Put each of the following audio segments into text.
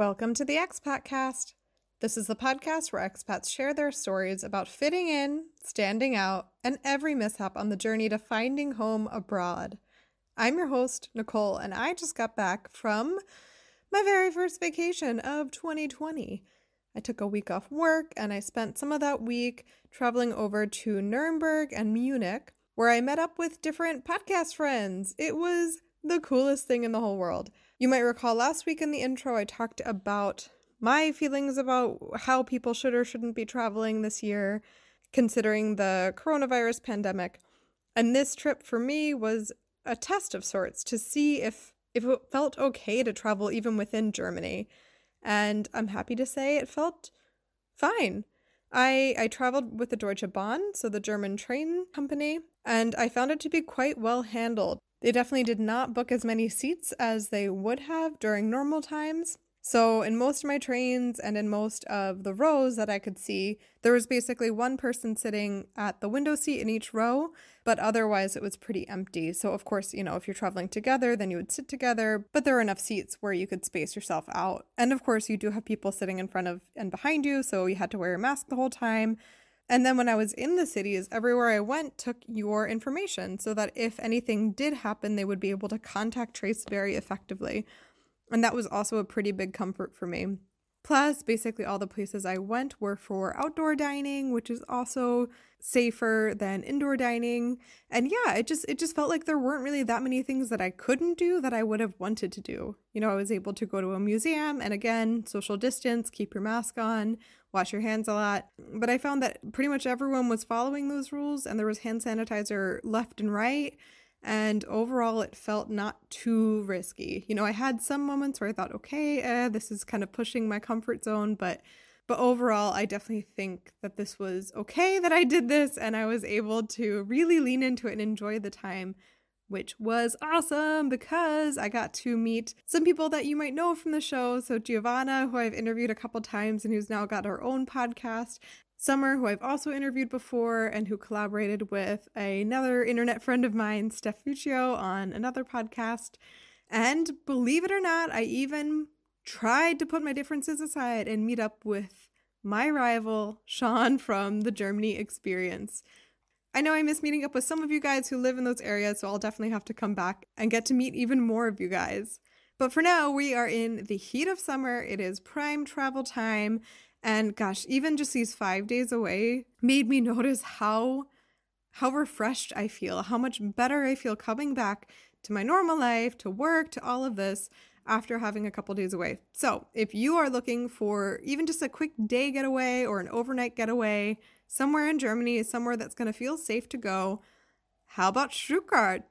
Welcome to the Expat Cast. This is the podcast where expats share their stories about fitting in, standing out, and every mishap on the journey to finding home abroad. I'm your host, Nicole, and I just got back from my very first vacation of 2020. I took a week off work and I spent some of that week traveling over to Nuremberg and Munich, where I met up with different podcast friends. It was the coolest thing in the whole world. You might recall last week in the intro, I talked about my feelings about how people should or shouldn't be traveling this year, considering the coronavirus pandemic. And this trip for me was a test of sorts to see if if it felt okay to travel even within Germany. And I'm happy to say it felt fine. I I traveled with the Deutsche Bahn, so the German train company, and I found it to be quite well handled. They definitely did not book as many seats as they would have during normal times. So, in most of my trains and in most of the rows that I could see, there was basically one person sitting at the window seat in each row, but otherwise it was pretty empty. So, of course, you know, if you're traveling together, then you would sit together, but there were enough seats where you could space yourself out. And of course, you do have people sitting in front of and behind you, so you had to wear a mask the whole time. And then when I was in the cities, everywhere I went took your information so that if anything did happen, they would be able to contact trace very effectively. And that was also a pretty big comfort for me. Plus, basically, all the places I went were for outdoor dining, which is also safer than indoor dining. And yeah, it just it just felt like there weren't really that many things that I couldn't do that I would have wanted to do. You know, I was able to go to a museum and again, social distance, keep your mask on, wash your hands a lot. But I found that pretty much everyone was following those rules and there was hand sanitizer left and right. And overall, it felt not too risky. You know, I had some moments where I thought, okay, eh, this is kind of pushing my comfort zone, but but overall, I definitely think that this was okay that I did this and I was able to really lean into it and enjoy the time, which was awesome because I got to meet some people that you might know from the show. So, Giovanna, who I've interviewed a couple times and who's now got her own podcast, Summer, who I've also interviewed before and who collaborated with another internet friend of mine, Steph Fuccio, on another podcast. And believe it or not, I even tried to put my differences aside and meet up with my rival, Sean from the Germany Experience. I know I miss meeting up with some of you guys who live in those areas, so I'll definitely have to come back and get to meet even more of you guys. But for now, we are in the heat of summer. It is prime travel time. And gosh, even just these five days away made me notice how how refreshed I feel, how much better I feel coming back to my normal life, to work, to all of this after having a couple days away. So, if you are looking for even just a quick day getaway or an overnight getaway somewhere in Germany, somewhere that's going to feel safe to go, how about Stuttgart?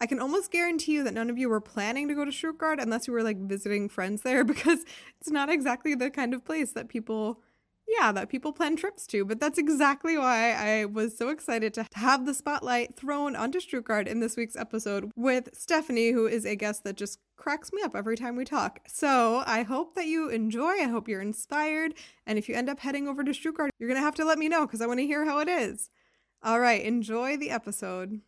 I can almost guarantee you that none of you were planning to go to Stuttgart unless you were like visiting friends there because it's not exactly the kind of place that people yeah, that people plan trips to. But that's exactly why I was so excited to have the spotlight thrown onto Stuttgart in this week's episode with Stephanie, who is a guest that just cracks me up every time we talk. So I hope that you enjoy. I hope you're inspired. And if you end up heading over to Stuttgart, you're going to have to let me know because I want to hear how it is. All right, enjoy the episode.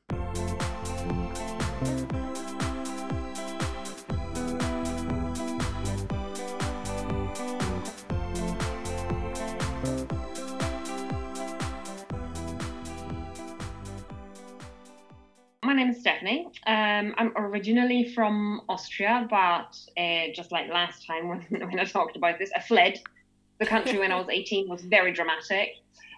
My name is Stephanie. Um, I'm originally from Austria, but uh, just like last time when, when I talked about this, I fled the country when I was 18. was very dramatic.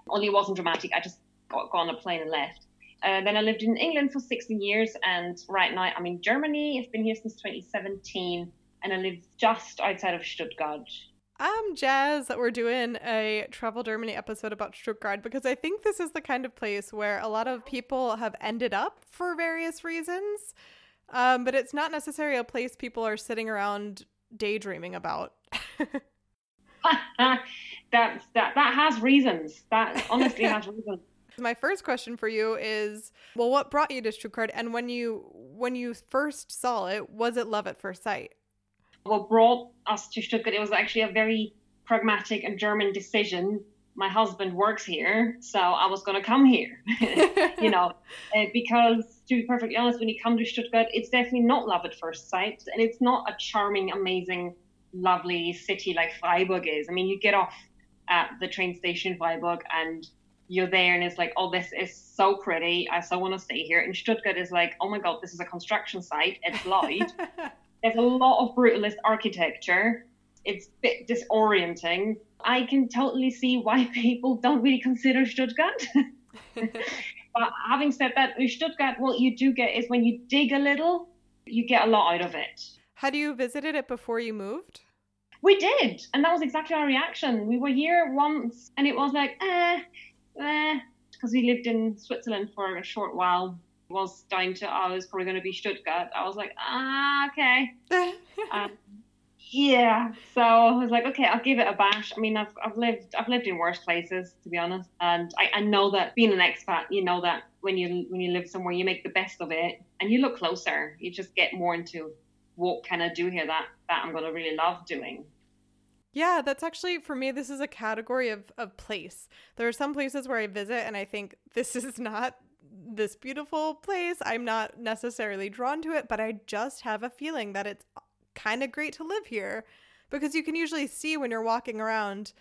Only it wasn't dramatic. I just got, got on a plane and left. Uh, then I lived in England for 16 years, and right now I'm in Germany. I've been here since 2017, and I live just outside of Stuttgart. I'm jazzed that we're doing a Travel Germany episode about Stuttgart because I think this is the kind of place where a lot of people have ended up for various reasons. Um, but it's not necessarily a place people are sitting around daydreaming about. that, that that has reasons. That honestly has reasons. My first question for you is, well, what brought you to Stuttgart, and when you when you first saw it, was it love at first sight? What brought us to Stuttgart, it was actually a very pragmatic and German decision. My husband works here, so I was going to come here, you know, uh, because to be perfectly honest, when you come to Stuttgart, it's definitely not love at first sight, and it's not a charming, amazing lovely city like Freiburg is. I mean, you get off at the train station Freiburg and you're there and it's like, oh, this is so pretty. I so want to stay here. And Stuttgart is like, oh my God, this is a construction site. It's loud. There's a lot of brutalist architecture. It's a bit disorienting. I can totally see why people don't really consider Stuttgart. but having said that, with Stuttgart, what you do get is when you dig a little, you get a lot out of it. Had you visited it before you moved? We did, and that was exactly our reaction. We were here once, and it was like, eh, eh, because we lived in Switzerland for a short while. Was down to, oh, I was probably going to be Stuttgart. I was like, ah, okay. um, yeah, so I was like, okay, I'll give it a bash. I mean, I've, I've lived I've lived in worse places to be honest, and I, I know that being an expat, you know that when you when you live somewhere, you make the best of it, and you look closer. You just get more into what can I do here that that I'm gonna really love doing. Yeah, that's actually for me. This is a category of of place. There are some places where I visit and I think this is not this beautiful place. I'm not necessarily drawn to it, but I just have a feeling that it's kind of great to live here because you can usually see when you're walking around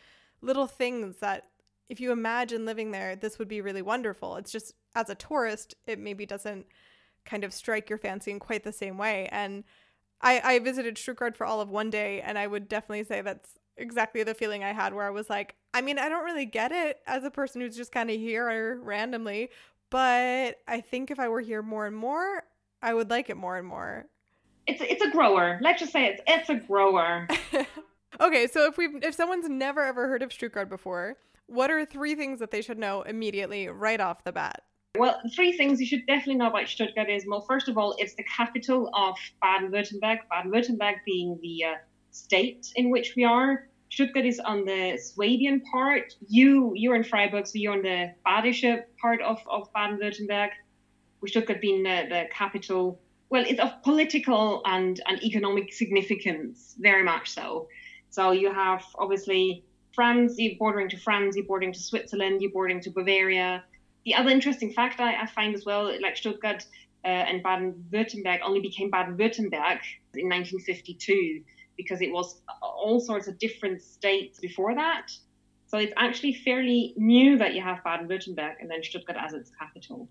little things that if you imagine living there, this would be really wonderful. It's just as a tourist, it maybe doesn't kind of strike your fancy in quite the same way. And I, I visited Stuttgart for all of one day, and I would definitely say that's exactly the feeling I had where I was like, I mean, I don't really get it as a person who's just kind of here randomly, but I think if I were here more and more, I would like it more and more it's it's a grower. Let's just say it's it's a grower. okay, so if we if someone's never ever heard of Stuttgart before, what are three things that they should know immediately right off the bat? Well, three things you should definitely know about Stuttgart is well, first of all, it's the capital of Baden-Württemberg. Baden-Württemberg being the uh, state in which we are. Stuttgart is on the Swabian part. You you're in Freiburg, so you're on the Badische part of, of Baden-Württemberg. With Stuttgart being the, the capital well, it's of political and, and economic significance, very much so. So you have obviously France, you're bordering to France, you're bordering to Switzerland, you're bordering to Bavaria. The other interesting fact I, I find as well, like Stuttgart uh, and Baden-Württemberg only became Baden-Württemberg in 1952 because it was all sorts of different states before that. So it's actually fairly new that you have Baden-Württemberg and then Stuttgart as its capital.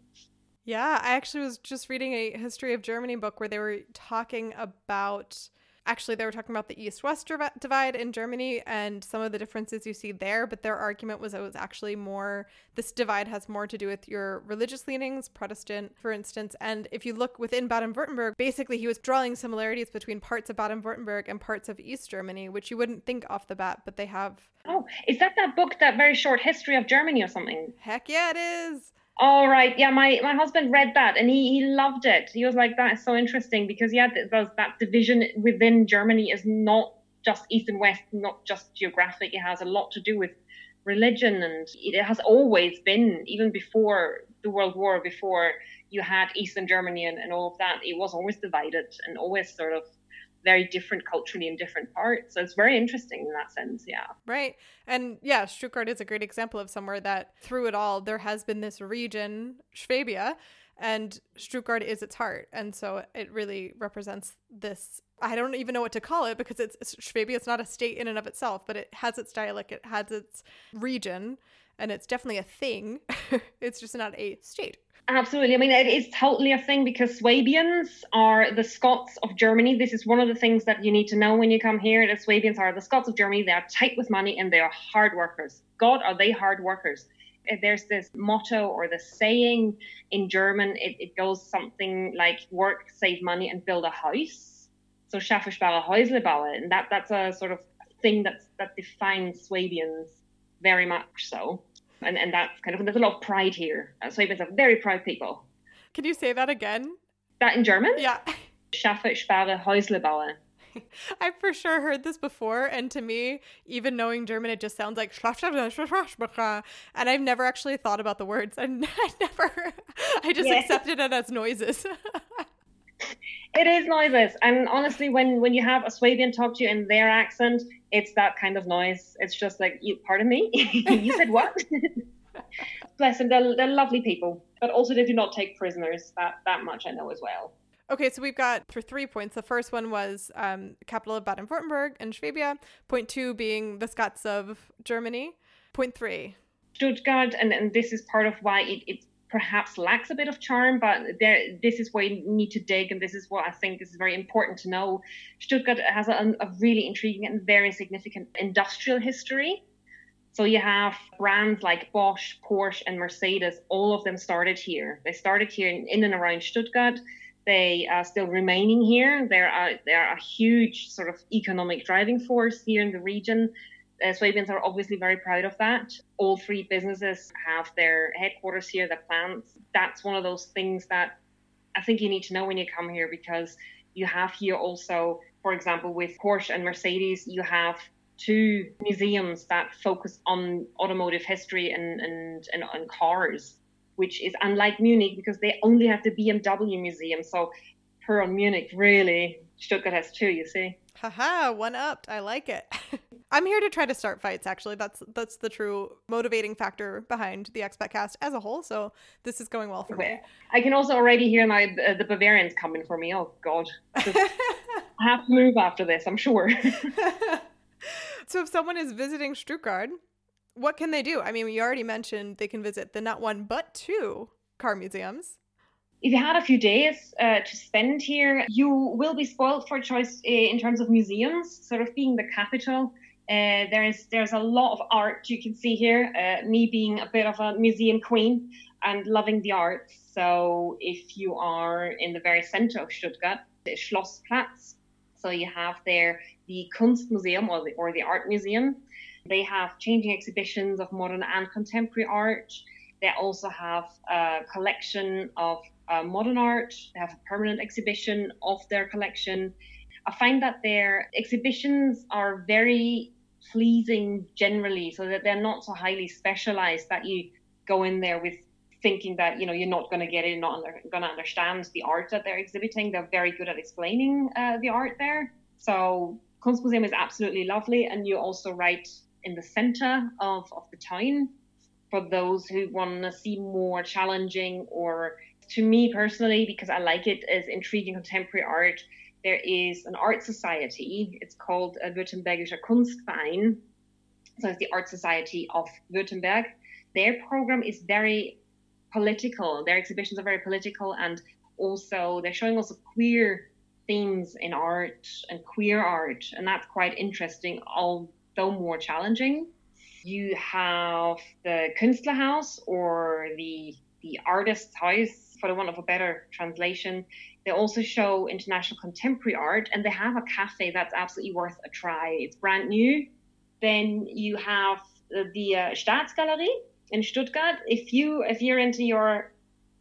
Yeah, I actually was just reading a history of Germany book where they were talking about actually they were talking about the east-west divide in Germany and some of the differences you see there, but their argument was it was actually more this divide has more to do with your religious leanings, Protestant, for instance, and if you look within Baden-Württemberg, basically he was drawing similarities between parts of Baden-Württemberg and parts of East Germany, which you wouldn't think off the bat, but they have Oh, is that that book that very short history of Germany or something? Heck yeah, it is. All right. Yeah, my, my husband read that and he, he loved it. He was like, that is so interesting because, yeah, those, that division within Germany is not just East and West, not just geographic. It has a lot to do with religion and it has always been, even before the World War, before you had Eastern Germany and, and all of that, it was always divided and always sort of very different culturally in different parts. So it's very interesting in that sense, yeah. Right. And yeah, Stuttgart is a great example of somewhere that through it all there has been this region, Schwabia, and Stuttgart is its heart. And so it really represents this I don't even know what to call it because it's, Schwabia it's not a state in and of itself, but it has its dialect, it has its region, and it's definitely a thing. it's just not a state. Absolutely. I mean, it is totally a thing because Swabians are the Scots of Germany. This is one of the things that you need to know when you come here. The Swabians are the Scots of Germany. They are tight with money and they are hard workers. God, are they hard workers? There's this motto or the saying in German, it, it goes something like work, save money, and build a house. So schaffe, spare, Häusle bauen. And that, that's a sort of thing that's, that defines Swabians very much so and and that's kind of there's a lot of pride here. Uh, Swabians are very proud people. Can you say that again? That in German? Yeah. Schaffe, spare, Häusle bauen. I've for sure heard this before, and to me, even knowing German, it just sounds like and I've never actually thought about the words. I never, I just yes. accepted it as noises. It is noises, and honestly, when when you have a Swabian talk to you in their accent, it's that kind of noise. It's just like, you, pardon me, you said what? Bless them, they're, they're lovely people, but also they do not take prisoners. That that much I know as well. Okay, so we've got for three points. The first one was um, capital of Baden-Württemberg and Schwabia. Point two being the Scots of Germany. Point three. Stuttgart, and, and this is part of why it, it perhaps lacks a bit of charm, but there this is where you need to dig, and this is what I think is very important to know. Stuttgart has a, a really intriguing and very significant industrial history. So you have brands like Bosch, Porsche, and Mercedes. All of them started here. They started here in, in and around Stuttgart. They are still remaining here. They're a, they're a huge sort of economic driving force here in the region. Uh, Swabians are obviously very proud of that. All three businesses have their headquarters here, the plants. That's one of those things that I think you need to know when you come here because you have here also, for example, with Porsche and Mercedes, you have two museums that focus on automotive history and, and, and, and cars, which is unlike Munich because they only have the BMW museum. So per on Munich, really, Stuttgart has two, you see. Haha, one upped. I like it. I'm here to try to start fights. Actually, that's that's the true motivating factor behind the expat cast as a whole. So this is going well for okay. me. I can also already hear my uh, the Bavarians coming for me. Oh God, I have to move after this. I'm sure. so if someone is visiting Stuttgart, what can they do? I mean, we already mentioned they can visit the not one but two car museums if you had a few days uh, to spend here, you will be spoiled for choice uh, in terms of museums, sort of being the capital. Uh, there's there's a lot of art you can see here. Uh, me being a bit of a museum queen and loving the arts. So if you are in the very center of Stuttgart, the Schlossplatz, so you have there the Kunstmuseum or the or the art museum. They have changing exhibitions of modern and contemporary art. They also have a collection of uh, modern art. They have a permanent exhibition of their collection. I find that their exhibitions are very pleasing generally so that they're not so highly specialized that you go in there with thinking that you know you're not going to get it not going to understand the art that they're exhibiting. They're very good at explaining uh, the art there. So kunstmuseum is absolutely lovely and you're also right in the center of, of the town. For those who want to see more challenging or to me personally because i like it as intriguing contemporary art there is an art society. It's called a Württembergischer Kunstverein. So it's the Art Society of Württemberg. Their program is very political. Their exhibitions are very political, and also they're showing also queer themes in art and queer art, and that's quite interesting, although more challenging. You have the Künstlerhaus or the the artist's house, for the want of a better translation. They also show international contemporary art, and they have a cafe that's absolutely worth a try. It's brand new. Then you have the uh, Staatsgalerie in Stuttgart. If you if you're into your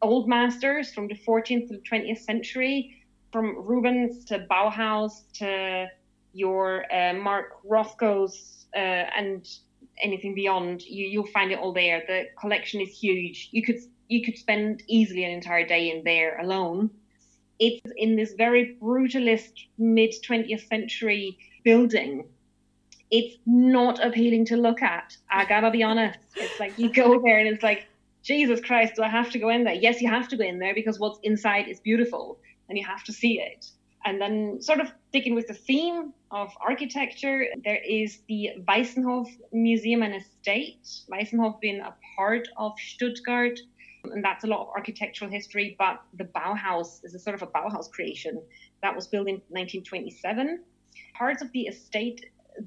old masters from the 14th to the 20th century, from Rubens to Bauhaus to your uh, Mark Rothko's uh, and anything beyond, you you'll find it all there. The collection is huge. You could you could spend easily an entire day in there alone it's in this very brutalist mid 20th century building. It's not appealing to look at. I gotta be honest. It's like you go there and it's like, Jesus Christ, do I have to go in there? Yes, you have to go in there because what's inside is beautiful and you have to see it. And then, sort of sticking with the theme of architecture, there is the Weissenhof Museum and Estate. Weissenhof being a part of Stuttgart and that's a lot of architectural history. But the Bauhaus is a sort of a Bauhaus creation that was built in 1927. Parts of the estate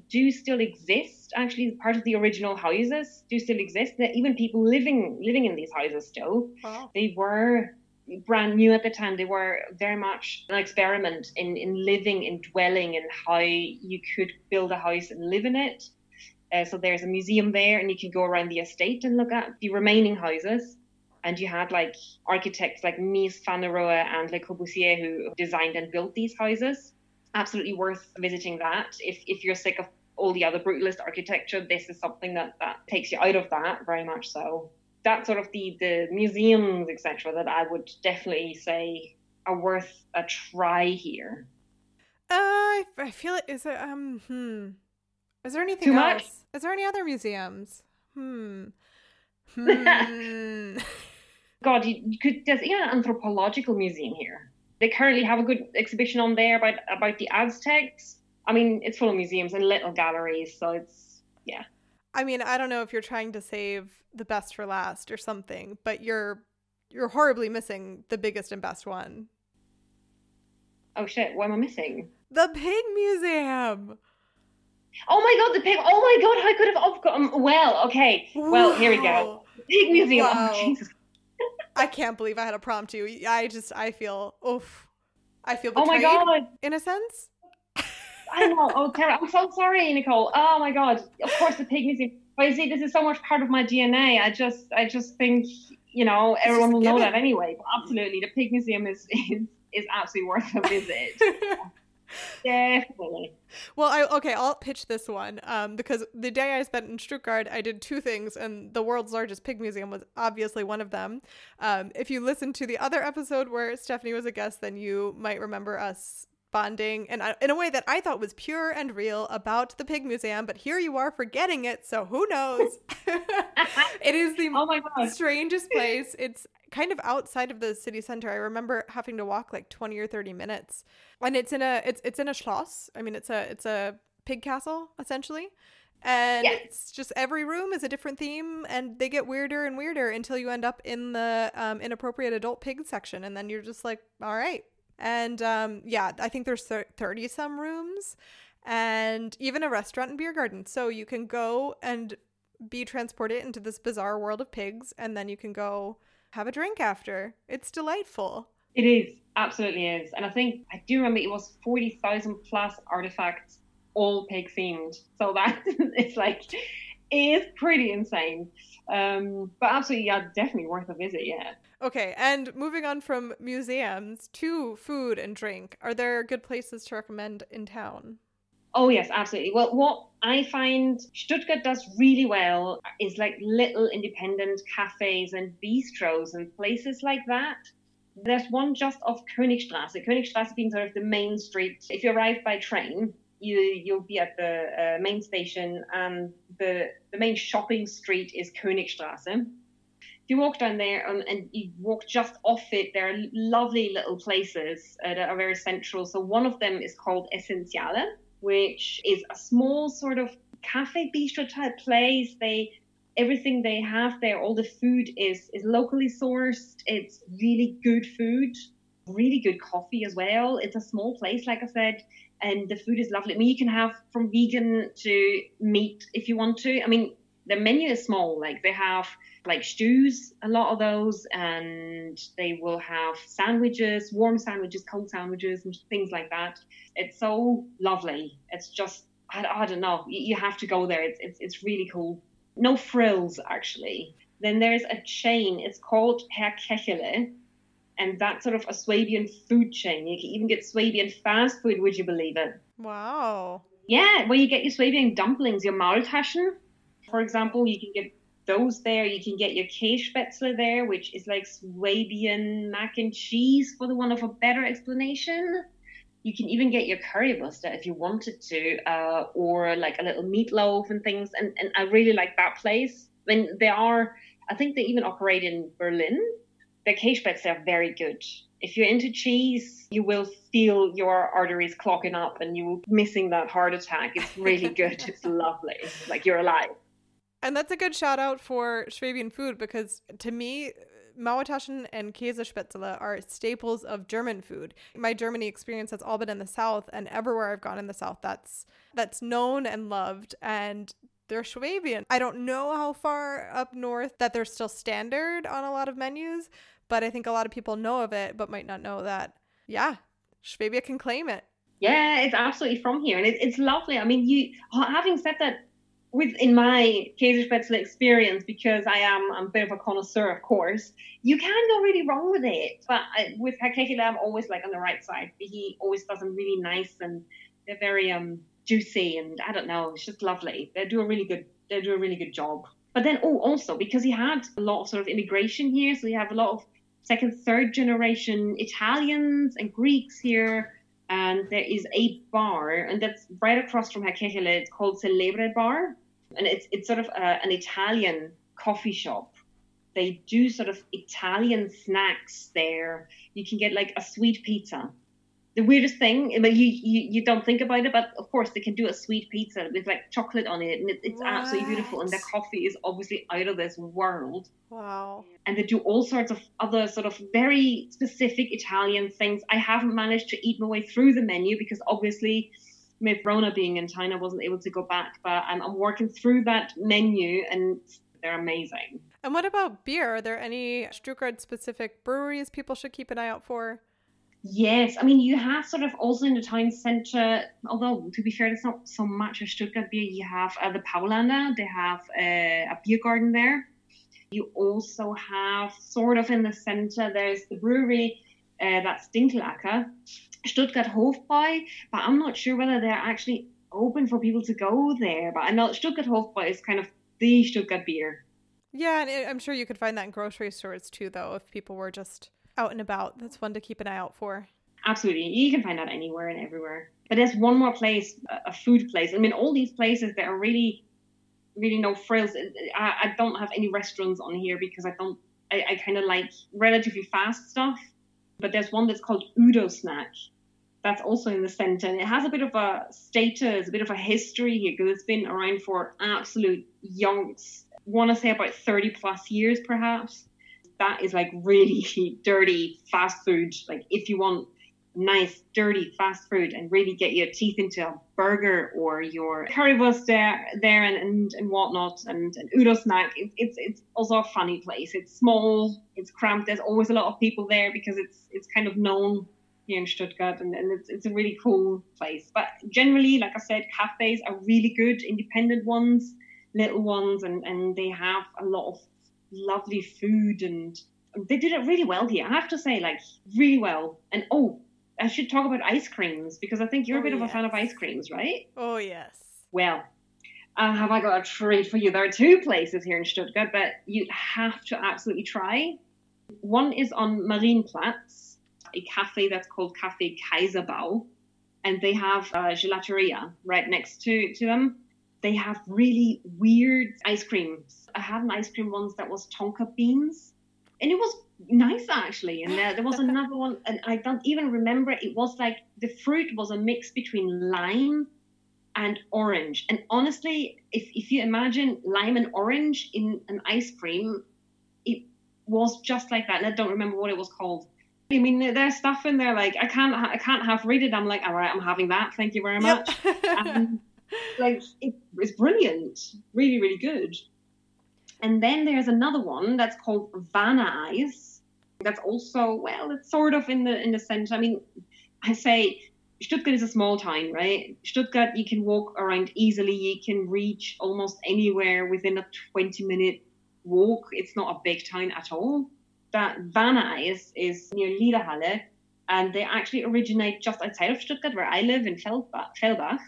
do still exist. Actually, part of the original houses do still exist. There even people living living in these houses still. Wow. They were brand new at the time. They were very much an experiment in in living, in dwelling, and how you could build a house and live in it. Uh, so there's a museum there, and you can go around the estate and look at the remaining houses and you had like architects like Mies van der Rohe and Le Corbusier who designed and built these houses. Absolutely worth visiting that. If if you're sick of all the other brutalist architecture, this is something that that takes you out of that very much so. That's sort of the the museums etc. that I would definitely say are worth a try here. Uh, I, I feel it. Is it um hmm. Is there anything Too else? Much? Is there any other museums? Hmm. Hmm. God, you, you could, there's even an anthropological museum here. They currently have a good exhibition on there about about the Aztecs. I mean, it's full of museums and little galleries, so it's yeah. I mean, I don't know if you're trying to save the best for last or something, but you're you're horribly missing the biggest and best one. Oh shit, what am I missing? The Pig Museum. Oh my god, the pig! Oh my god, I could I have forgotten. Well, okay. Well, here we go. Pig Museum. Oh, wow. Oh, Jesus. I can't believe I had a prompt to you. I just, I feel, oof. I feel betrayed. Oh my god. In a sense. I know. Oh, Tara, I'm so sorry, Nicole. Oh my god. Of course, the pig museum. But you see, this is so much part of my DNA. I just, I just think, you know, everyone will know that anyway. But absolutely, the pig museum is is, is absolutely worth a visit. Definitely. Well, I okay, I'll pitch this one um, because the day I spent in Stuttgart, I did two things, and the world's largest pig museum was obviously one of them. Um, if you listen to the other episode where Stephanie was a guest, then you might remember us bonding and in a way that I thought was pure and real about the pig museum, but here you are forgetting it, so who knows? it is the oh my God. strangest place. It's kind of outside of the city center. I remember having to walk like 20 or 30 minutes. And it's in a it's it's in a schloss. I mean, it's a it's a pig castle essentially. And yes. it's just every room is a different theme and they get weirder and weirder until you end up in the um, inappropriate adult pig section and then you're just like, "All right." And um, yeah, I think there's 30 some rooms and even a restaurant and beer garden. So you can go and be transported into this bizarre world of pigs and then you can go have a drink after. It's delightful. It is, absolutely is. And I think I do remember it was 40,000 plus artifacts, all pig themed. So that it's like, it is pretty insane. Um, but absolutely, yeah, definitely worth a visit, yeah. Okay, and moving on from museums to food and drink, are there good places to recommend in town? Oh yes, absolutely. Well, what I find Stuttgart does really well is like little independent cafes and bistros and places like that. There's one just off Königstrasse. Königstrasse being sort of the main street. If you arrive by train, you you'll be at the uh, main station, and the the main shopping street is Königstrasse. If you walk down there and, and you walk just off it, there are lovely little places uh, that are very central. So one of them is called Essenziale which is a small sort of cafe bistro type place. They everything they have there, all the food is is locally sourced. It's really good food, really good coffee as well. It's a small place, like I said, and the food is lovely. I mean, you can have from vegan to meat if you want to. I mean, the menu is small. Like they have like stews, a lot of those, and they will have sandwiches, warm sandwiches, cold sandwiches, and things like that. It's so lovely. It's just I, I don't know. You, you have to go there. It's, it's it's really cool. No frills actually. Then there's a chain. It's called Herr Kechele, and that's sort of a Swabian food chain. You can even get Swabian fast food. Would you believe it? Wow. Yeah, where you get your Swabian dumplings, your Maultaschen, for example. You can get those there. You can get your Kässpätzle there, which is like Swabian mac and cheese, for the one of a better explanation. You can even get your currywurst if you wanted to, uh, or like a little meatloaf and things. And, and I really like that place. When they are, I think they even operate in Berlin. The Kässpätzle are very good. If you're into cheese, you will feel your arteries clogging up and you will be missing that heart attack. It's really good. it's lovely. Like you're alive. And that's a good shout out for Schwabian food because to me, Maultaschen and Käsespätzle are staples of German food. My Germany experience has all been in the South, and everywhere I've gone in the South, that's that's known and loved. And they're Schwabian. I don't know how far up north that they're still standard on a lot of menus, but I think a lot of people know of it, but might not know that. Yeah, Schwabia can claim it. Yeah, it's absolutely from here, and it, it's lovely. I mean, you having said that, with in my Käsespätzle experience, because I am I'm a bit of a connoisseur, of course, you can go really wrong with it. But I, with Herr Kechele I'm always like on the right side. He always does them really nice and they're very um juicy and I don't know, it's just lovely. They do a really good they do a really good job. But then oh also because he had a lot of sort of immigration here, so you have a lot of second, third generation Italians and Greeks here. And there is a bar, and that's right across from Herr Kechele. It's called Celebre Bar and it's it's sort of a, an Italian coffee shop, They do sort of Italian snacks there. You can get like a sweet pizza the weirdest thing, but you, you you don't think about it, but of course they can do a sweet pizza with like chocolate on it, and it, it's what? absolutely beautiful. And the coffee is obviously out of this world. Wow! And they do all sorts of other sort of very specific Italian things. I haven't managed to eat my way through the menu because obviously, with Rona being in China, wasn't able to go back. But I'm, I'm working through that menu, and they're amazing. And what about beer? Are there any Stuttgart specific breweries people should keep an eye out for? Yes, I mean you have sort of also in the town centre. Although to be fair, it's not so much a Stuttgart beer. You have uh, the Paulaner. They have uh, a beer garden there. You also have sort of in the centre. There's the brewery uh, that's Dinkelacker, Stuttgart Hofbräu. But I'm not sure whether they're actually open for people to go there. But I know Stuttgart Hofbräu is kind of the Stuttgart beer. Yeah, and uh, I'm sure you could find that in grocery stores too, though, if people were just out and about. That's one to keep an eye out for. Absolutely. You can find that anywhere and everywhere. But there's one more place, a food place. I mean, all these places that are really, really no frills. Uh, I, I don't have any restaurants on here because I don't, I, I kind of like relatively fast stuff. But there's one that's called Udo Snack. That's also in the center. And it has a bit of a status, a bit of a history here because it's been around for absolute youngs. want to say about 30 plus years, perhaps that is like really dirty fast food. Like if you want nice, dirty fast food and really get your teeth into a burger or your currywurst there, there and, and, and whatnot and an Udo snack, it, it's it's also a funny place. It's small, it's cramped. There's always a lot of people there because it's it's kind of known here in Stuttgart and, and it's, it's a really cool place. But generally, like I said, cafes are really good, independent ones, little ones, and, and they have a lot of lovely food and they did it really well here. I have to say, like really well. And oh, I should talk about ice creams because I think you're oh, a bit yes. of a fan of ice creams, right? Oh yes. Well, uh, have I got a treat for you? There are two places here in Stuttgart that you have to absolutely try. One is on Marienplatz, a cafe that's called Cafe Kaiserbau, and they have a gelateria right next to, to them. They have really weird ice creams. I had an ice cream once that was tonka beans, and it was nice actually. And there, there was another one, and I don't even remember. It was like the fruit was a mix between lime and orange. And honestly, if, if you imagine lime and orange in an ice cream, it was just like that. And I don't remember what it was called. I mean, there's stuff in there like I can't I can't half read it. I'm like, all right, I'm having that. Thank you very much. Yep like it, it's brilliant, really, really good. And then there's another one that's called Vanna Eis. That's also well, it's sort of in the in the center. I mean, I say Stuttgart is a small town, right? Stuttgart, you can walk around easily. You can reach almost anywhere within a 20 minute walk. It's not a big town at all. That Vanna is, is near Liederhalle, and they actually originate just outside of Stuttgart, where I live in Fellbach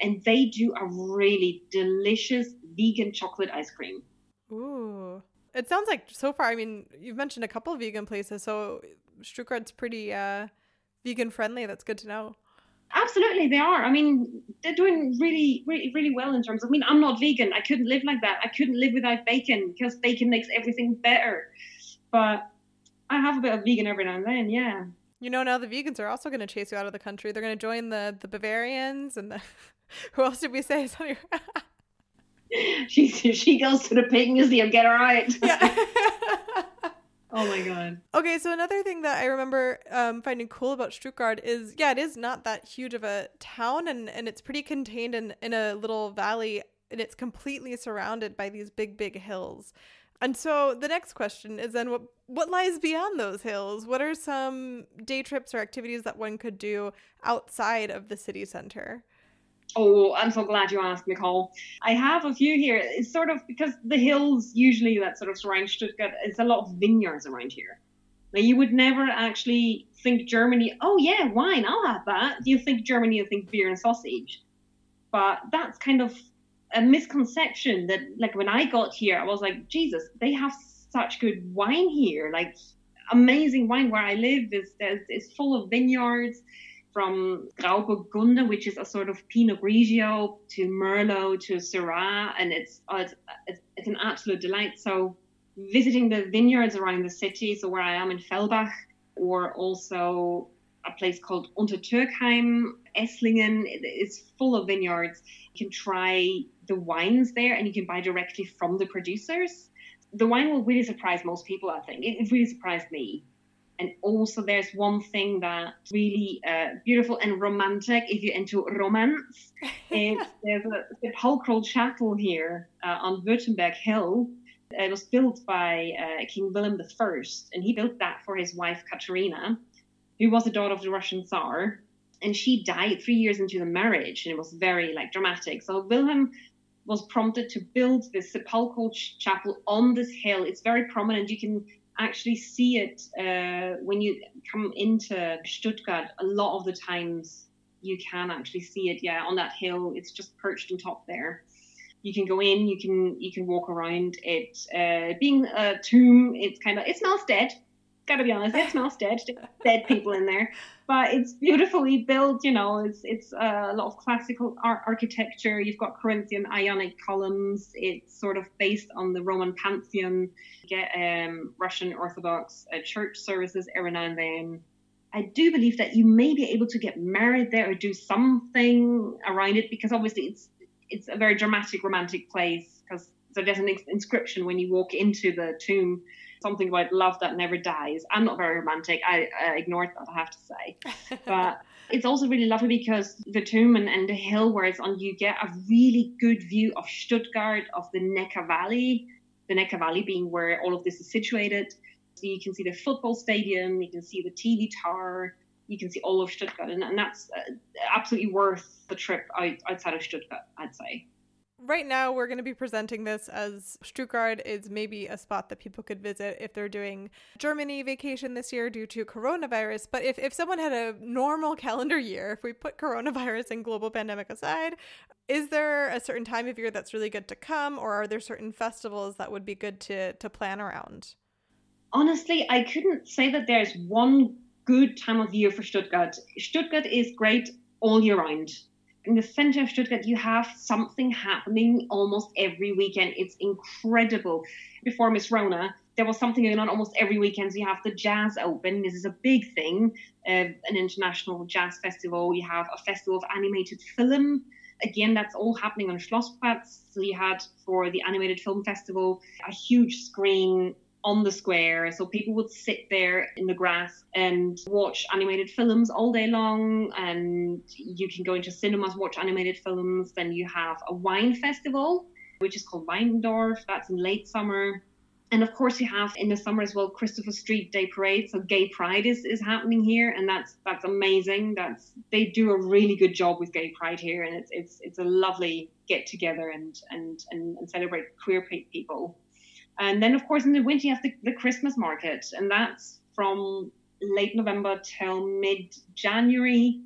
and they do a really delicious vegan chocolate ice cream. Ooh. It sounds like so far, I mean, you've mentioned a couple of vegan places, so Stuttgart's pretty uh, vegan friendly. That's good to know. Absolutely, they are. I mean, they're doing really, really, really well in terms of. I mean, I'm not vegan. I couldn't live like that. I couldn't live without bacon because bacon makes everything better. But I have a bit of vegan every now and then, yeah. You know, now the vegans are also going to chase you out of the country. They're going to join the the Bavarians and the Who else did we say? she she goes to the pig museum. Get her out. Yeah. oh my god. Okay, so another thing that I remember um, finding cool about Stuttgart is yeah, it is not that huge of a town, and and it's pretty contained in in a little valley, and it's completely surrounded by these big big hills. And so the next question is then what what lies beyond those hills? What are some day trips or activities that one could do outside of the city center? Oh, I'm so glad you asked, Nicole. I have a few here. It's sort of because the hills usually that sort of surround Stuttgart, it's a lot of vineyards around here. Now, you would never actually think Germany, oh, yeah, wine, I'll have that. You think Germany, you think beer and sausage. But that's kind of a misconception that, like, when I got here, I was like, Jesus, they have such good wine here. Like, amazing wine where I live is, is full of vineyards from Grauburgunder, which is a sort of Pinot Grigio, to Merlot, to Syrah, and it's, oh, it's, it's, an absolute delight. So visiting the vineyards around the city, so where I am in Fellbach, or also a place called Untertürkheim, Esslingen. It's full of vineyards. You can try the wines there and you can buy directly from the producers. The wine will really surprise most people, I think. It, really surprised me. And also, there's one thing that's really uh, beautiful and romantic if you're into romance. It's, there's a sepulchral chapel here uh, on Württemberg Hill. It was built by uh, King Wilhelm I, and he built that for his wife Katerina who was the daughter of the Russian Tsar, and she died three years into the marriage, and it was very like dramatic. So Wilhelm was prompted to build this sepulchral chapel on this hill. It's very prominent. You can actually see it uh, when you come into Stuttgart. A lot of the times you can actually see it. Yeah, on that hill. It's just perched on top there. You can go in. You can you can walk around. It uh, being a tomb. It's kind of it smells dead gotta be honest, it smells dead. dead people in there, but it's beautifully built. You know, it's it's a lot of classical art architecture. You've got Corinthian Ionic columns. It's sort of based on the Roman Pantheon. You get um, Russian Orthodox uh, church services every now and then. I do believe that you may be able to get married there or do something around it because obviously it's it's a very dramatic, romantic place because so there's an inscription when you walk into the tomb something about love that never dies. I'm not very romantic. I, I ignored that, I have to say. But it's also really lovely because the tomb and, and the hill where it's on, you get a really good view of Stuttgart, of the Neckar Valley, the Neckar Valley being where all of this is situated. So you can see the football stadium, you can see the TV tower, you can see all of Stuttgart, and, and that's uh, absolutely worth the trip out, outside of Stuttgart, I'd say right now we're going to be presenting this as Stuttgart is maybe a spot that people could visit if they're doing Germany vacation this year due to coronavirus. But if, if someone had a normal calendar year, if we put coronavirus and global pandemic aside, is there a certain time of year that's really good to come or are there certain festivals that would be good to, to plan around? Honestly, I couldn't say that there's one good time of year for Stuttgart. Stuttgart is great all year round in the center of Stuttgart, you have something happening almost every weekend. It's incredible. Before Miss Rona, there was something going on almost every weekend. So you have the Jazz Open. This is a big thing, uh, an international jazz festival. You have a festival of animated film. Again, that's all happening on Schlossplatz. So you had for the animated film festival a huge screen on the square. So people would sit there in the grass and watch animated films all day long. And you can go into cinemas, watch animated films. Then you have a wine festival, which is called Weindorf. That's in late summer. And of course, you have in the summer as well Christopher Street Day Parade. So Gay Pride is, is happening here, and that's that's amazing. That's they do a really good job with Gay Pride here, and it's it's it's a lovely get together and and and, and celebrate queer people. And then, of course, in the winter, you have the, the Christmas market, and that's from late November till mid January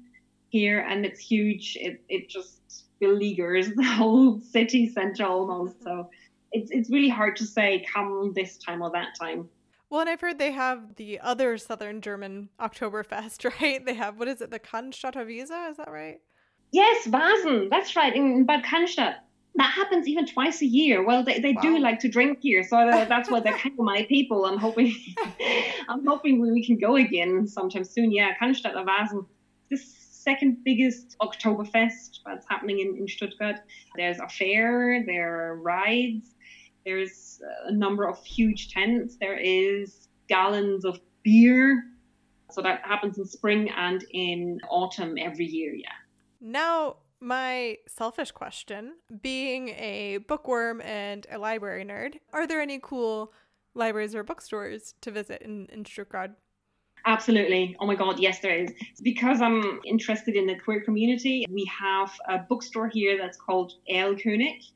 here, and it's huge. It, it just beleaguers the whole city centre almost. So it's, it's really hard to say come this time or that time. Well, and I've heard they have the other Southern German Oktoberfest, right? They have, what is it, the Cannstatter Wiese? Is that right? Yes, Wasen. That's right, in Bad Cannstatt that happens even twice a year. Well, they, they wow. do like to drink here, so that's why they're kind of my people. I'm hoping I'm hoping we can go again sometime soon. Yeah, Cannstatter Wasen, the second biggest Oktoberfest that's happening in, in Stuttgart. There's a fair, there are rides, there's a number of huge tents, there is gallons of beer. So that happens in spring and in autumn every year. Yeah. Now, my selfish question being a bookworm and a library nerd, are there any cool libraries or bookstores to visit in, in Stuttgart? Absolutely. Oh my God, yes, there is. Because I'm interested in the queer community, we have a bookstore here that's called El Erlkönig,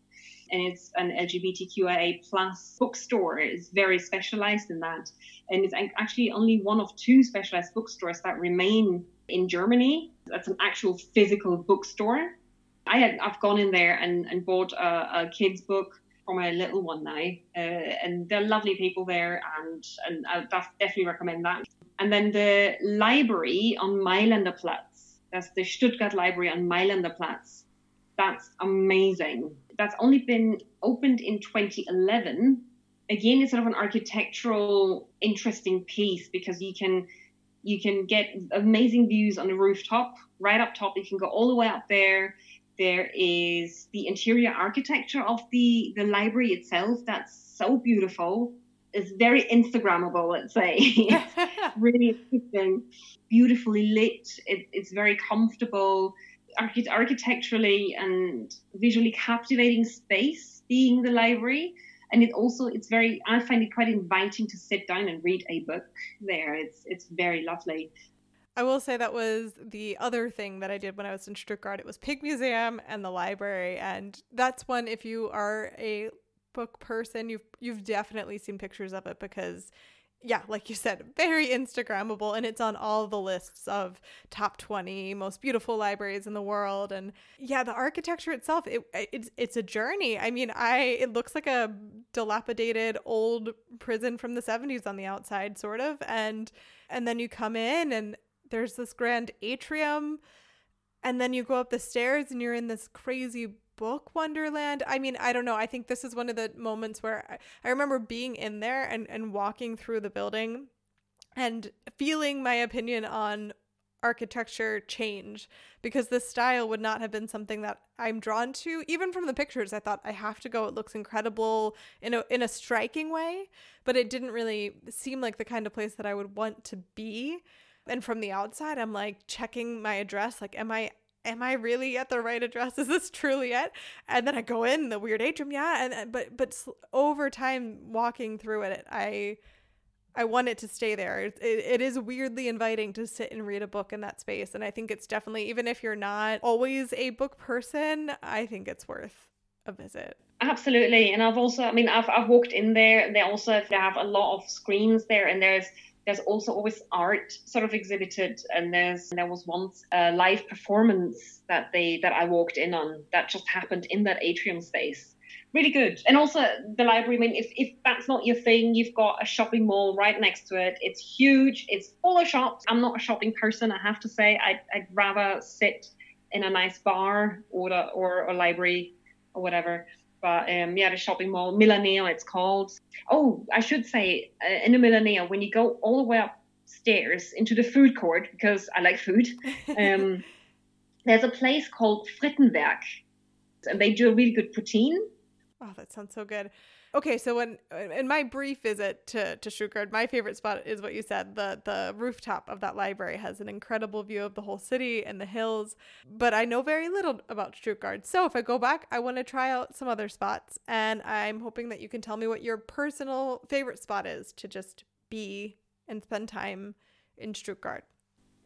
and it's an LGBTQIA plus bookstore. It's very specialized in that. And it's actually only one of two specialized bookstores that remain in Germany. That's an actual physical bookstore. I had I've gone in there and, and bought a, a kid's book for my little one now, uh, and they're lovely people there, and and I definitely recommend that. And then the library on Mailänderplatz, that's the Stuttgart Library on Mailänderplatz. That's amazing. That's only been opened in 2011, again, it's sort of an architectural, interesting piece because you can you can get amazing views on the rooftop, right up top. You can go all the way up there. There is the interior architecture of the the library itself. That's so beautiful. It's very Instagrammable, let's say. it's really interesting, beautifully lit. It, it's very comfortable, archi- architecturally and visually captivating space. Being the library, and it also it's very i find it quite inviting to sit down and read a book there it's it's very lovely I will say that was the other thing that I did when I was in Stuttgart. It was Pig Museum and the library, and that's one. If you are a book person, you've you've definitely seen pictures of it because yeah, like you said, very Instagrammable, and it's on all the lists of top 20 most beautiful libraries in the world. And yeah, the architecture itself, it, it's it's a journey. I mean, I it looks like a dilapidated old prison from the 70s on the outside, sort of, and and then you come in and there's this grand atrium, and then you go up the stairs and you're in this crazy book wonderland. I mean i don't know. I think this is one of the moments where i, I remember being in there and, and walking through the building and feeling my opinion on architecture change because the style would not have been something that I'm drawn to. Even from the pictures I thought I have to go. It looks incredible in a in a striking way but it didn't really seem like the kind of place that I would want to be. And from the outside I'm like checking my address like am I am I really at the right address? Is this truly it? And then I go in the weird atrium, yeah. And uh, but but over time, walking through it, I I want it to stay there. It, it is weirdly inviting to sit and read a book in that space, and I think it's definitely even if you're not always a book person, I think it's worth a visit. Absolutely, and I've also, I mean, I've I've walked in there. They also have a lot of screens there, and there's there's also always art sort of exhibited, and there's there was once a live performance that they that I walked in on that just happened in that atrium space. Really good, and also the library. I mean, if if that's not your thing, you've got a shopping mall right next to it. It's huge. It's full of shops. I'm not a shopping person. I have to say, I'd, I'd rather sit in a nice bar or a, or a library or whatever but um, yeah, the shopping mall, Milaneo, it's called. Oh, I should say, uh, in the Milaneo, when you go all the way upstairs into the food court, because I like food, um, there's a place called Frittenwerk, and they do a really good poutine. Oh, that sounds so good. Okay, so when in my brief visit to to Stuttgart, my favorite spot is what you said. The the rooftop of that library has an incredible view of the whole city and the hills. But I know very little about Stuttgart. So if I go back, I want to try out some other spots, and I'm hoping that you can tell me what your personal favorite spot is to just be and spend time in Stuttgart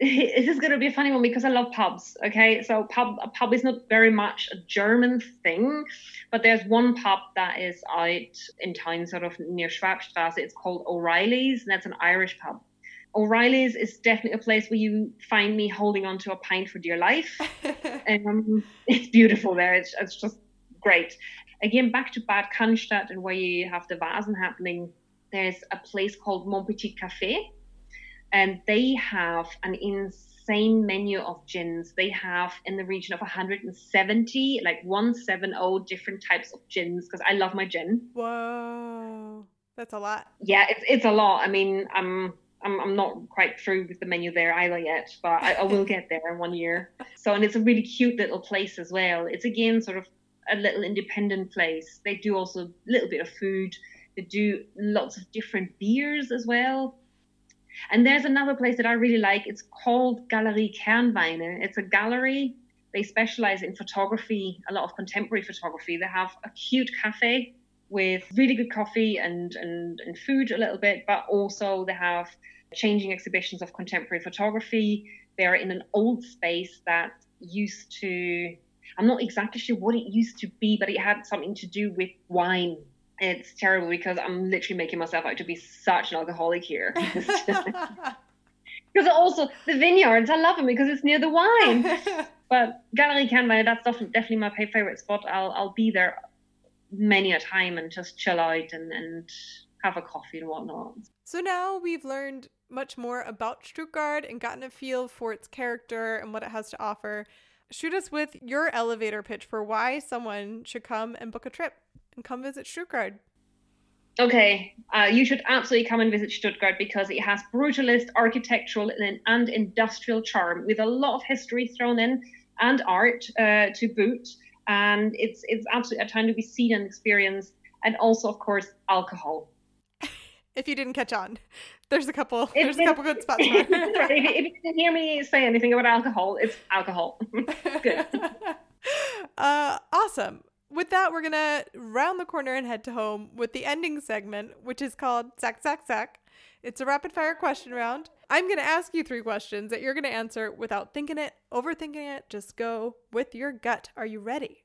this is going to be a funny one because I love pubs. Okay, so pub a pub is not very much a German thing, but there's one pub that is out in town, sort of near Schwabstrasse. It's called O'Reilly's, and that's an Irish pub. O'Reilly's is definitely a place where you find me holding onto a pint for dear life. um, it's beautiful there. It's, it's just great. Again, back to Bad Cannstatt and where you have the Wasen happening. There's a place called Mon Petit Café and they have an insane menu of gins. They have in the region of 170, like 170 different types of gins because I love my gin. Whoa, that's a lot. Yeah, it's it's a lot. I mean, I'm I'm, I'm not quite through with the menu there either yet, but I, I will get there in one year. So, and it's a really cute little place as well. It's again sort of a little independent place. They do also a little bit of food. They do lots of different beers as well. And there's another place that I really like. It's called Galerie Kernweine. It's a gallery. They specialize in photography, a lot of contemporary photography. They have a cute cafe with really good coffee and, and, and food a little bit, but also they have changing exhibitions of contemporary photography. They're in an old space that used to, I'm not exactly sure what it used to be, but it had something to do with wine it's terrible because I'm literally making myself out to be such an alcoholic here. Because also the vineyards, I love them because it's near the wine. but Galerie Kernweine, that's definitely my favorite spot. I'll I'll be there many a time and just chill out and, and have a coffee and whatnot. So now we've learned much more about Stuttgart and gotten a feel for its character and what it has to offer. Shoot us with your elevator pitch for why someone should come and book a trip and come visit Stuttgart. Okay, uh, you should absolutely come and visit Stuttgart because it has brutalist architectural and, and industrial charm with a lot of history thrown in and art uh, to boot. And it's it's absolutely a time to be seen and experienced, and also, of course, alcohol. if you didn't catch on, there's a couple. There's a couple good spots. if, if you didn't hear me say anything about alcohol, it's alcohol. good. Uh, awesome with that, we're gonna round the corner and head to home with the ending segment, which is called Zack Zack Zack. It's a rapid fire question round. I'm gonna ask you three questions that you're gonna answer without thinking it, overthinking it. Just go with your gut. Are you ready?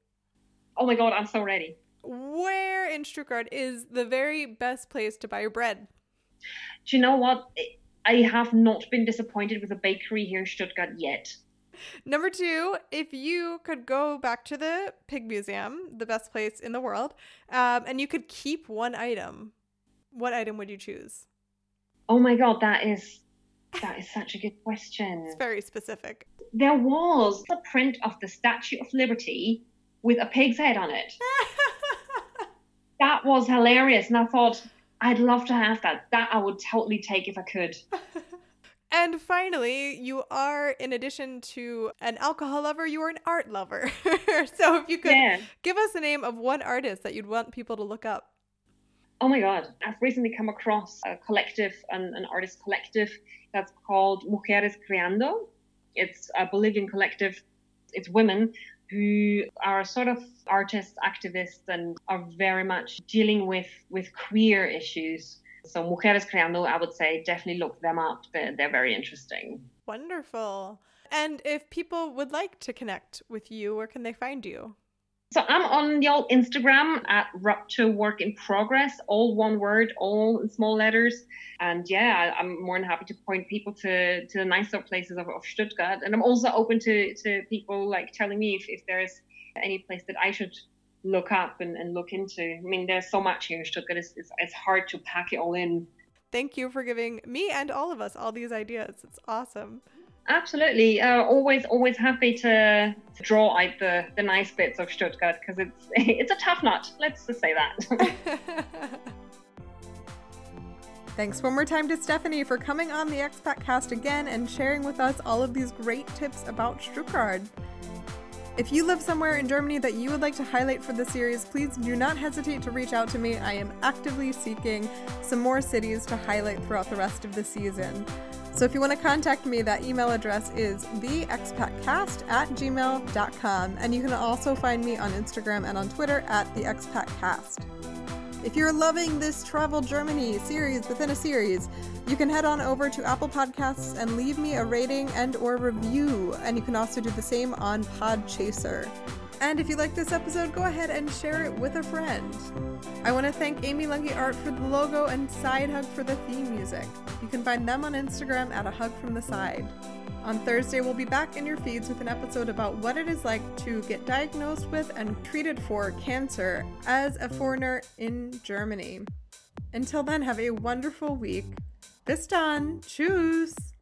Oh my god, I'm so ready. Where in Stuttgart is the very best place to buy your bread? Do you know what? I have not been disappointed with a bakery here in Stuttgart yet. Number two, if you could go back to the pig museum, the best place in the world, um, and you could keep one item, what item would you choose? Oh my god, that is that is such a good question. It's very specific. There was a print of the Statue of Liberty with a pig's head on it. that was hilarious, and I thought I'd love to have that. That I would totally take if I could. And finally, you are, in addition to an alcohol lover, you are an art lover. so if you could yeah. give us the name of one artist that you'd want people to look up. Oh my God. I've recently come across a collective, an, an artist collective that's called Mujeres Creando. It's a Bolivian collective. It's women who are sort of artists, activists, and are very much dealing with, with queer issues so Mujeres Creando, I would say definitely look them up. They're, they're very interesting. Wonderful. And if people would like to connect with you, where can they find you? So I'm on the old Instagram at Rupture Work in Progress, all one word, all in small letters. And yeah, I'm more than happy to point people to, to the nicer places of, of Stuttgart. And I'm also open to, to people like telling me if, if there's any place that I should look up and, and look into. I mean, there's so much here in Stuttgart. It's, it's, it's hard to pack it all in. Thank you for giving me and all of us all these ideas. It's awesome. Absolutely. Uh, always, always happy to, to draw out the, the nice bits of Stuttgart because it's it's a tough nut. Let's just say that. Thanks one more time to Stefanie for coming on the Expat Cast again and sharing with us all of these great tips about Stuttgart. If you live somewhere in Germany that you would like to highlight for the series, please do not hesitate to reach out to me. I am actively seeking some more cities to highlight throughout the rest of the season. So if you want to contact me, that email address is theexpatcast at gmail.com. And you can also find me on Instagram and on Twitter at theexpatcast. If you're loving this Travel Germany series within a series, you can head on over to Apple Podcasts and leave me a rating and or review. And you can also do the same on Podchaser. And if you like this episode, go ahead and share it with a friend. I want to thank Amy Lungy Art for the logo and Side Hug for the theme music. You can find them on Instagram at a hug from the side. On Thursday, we'll be back in your feeds with an episode about what it is like to get diagnosed with and treated for cancer as a foreigner in Germany. Until then, have a wonderful week. Bis dann. Tschüss.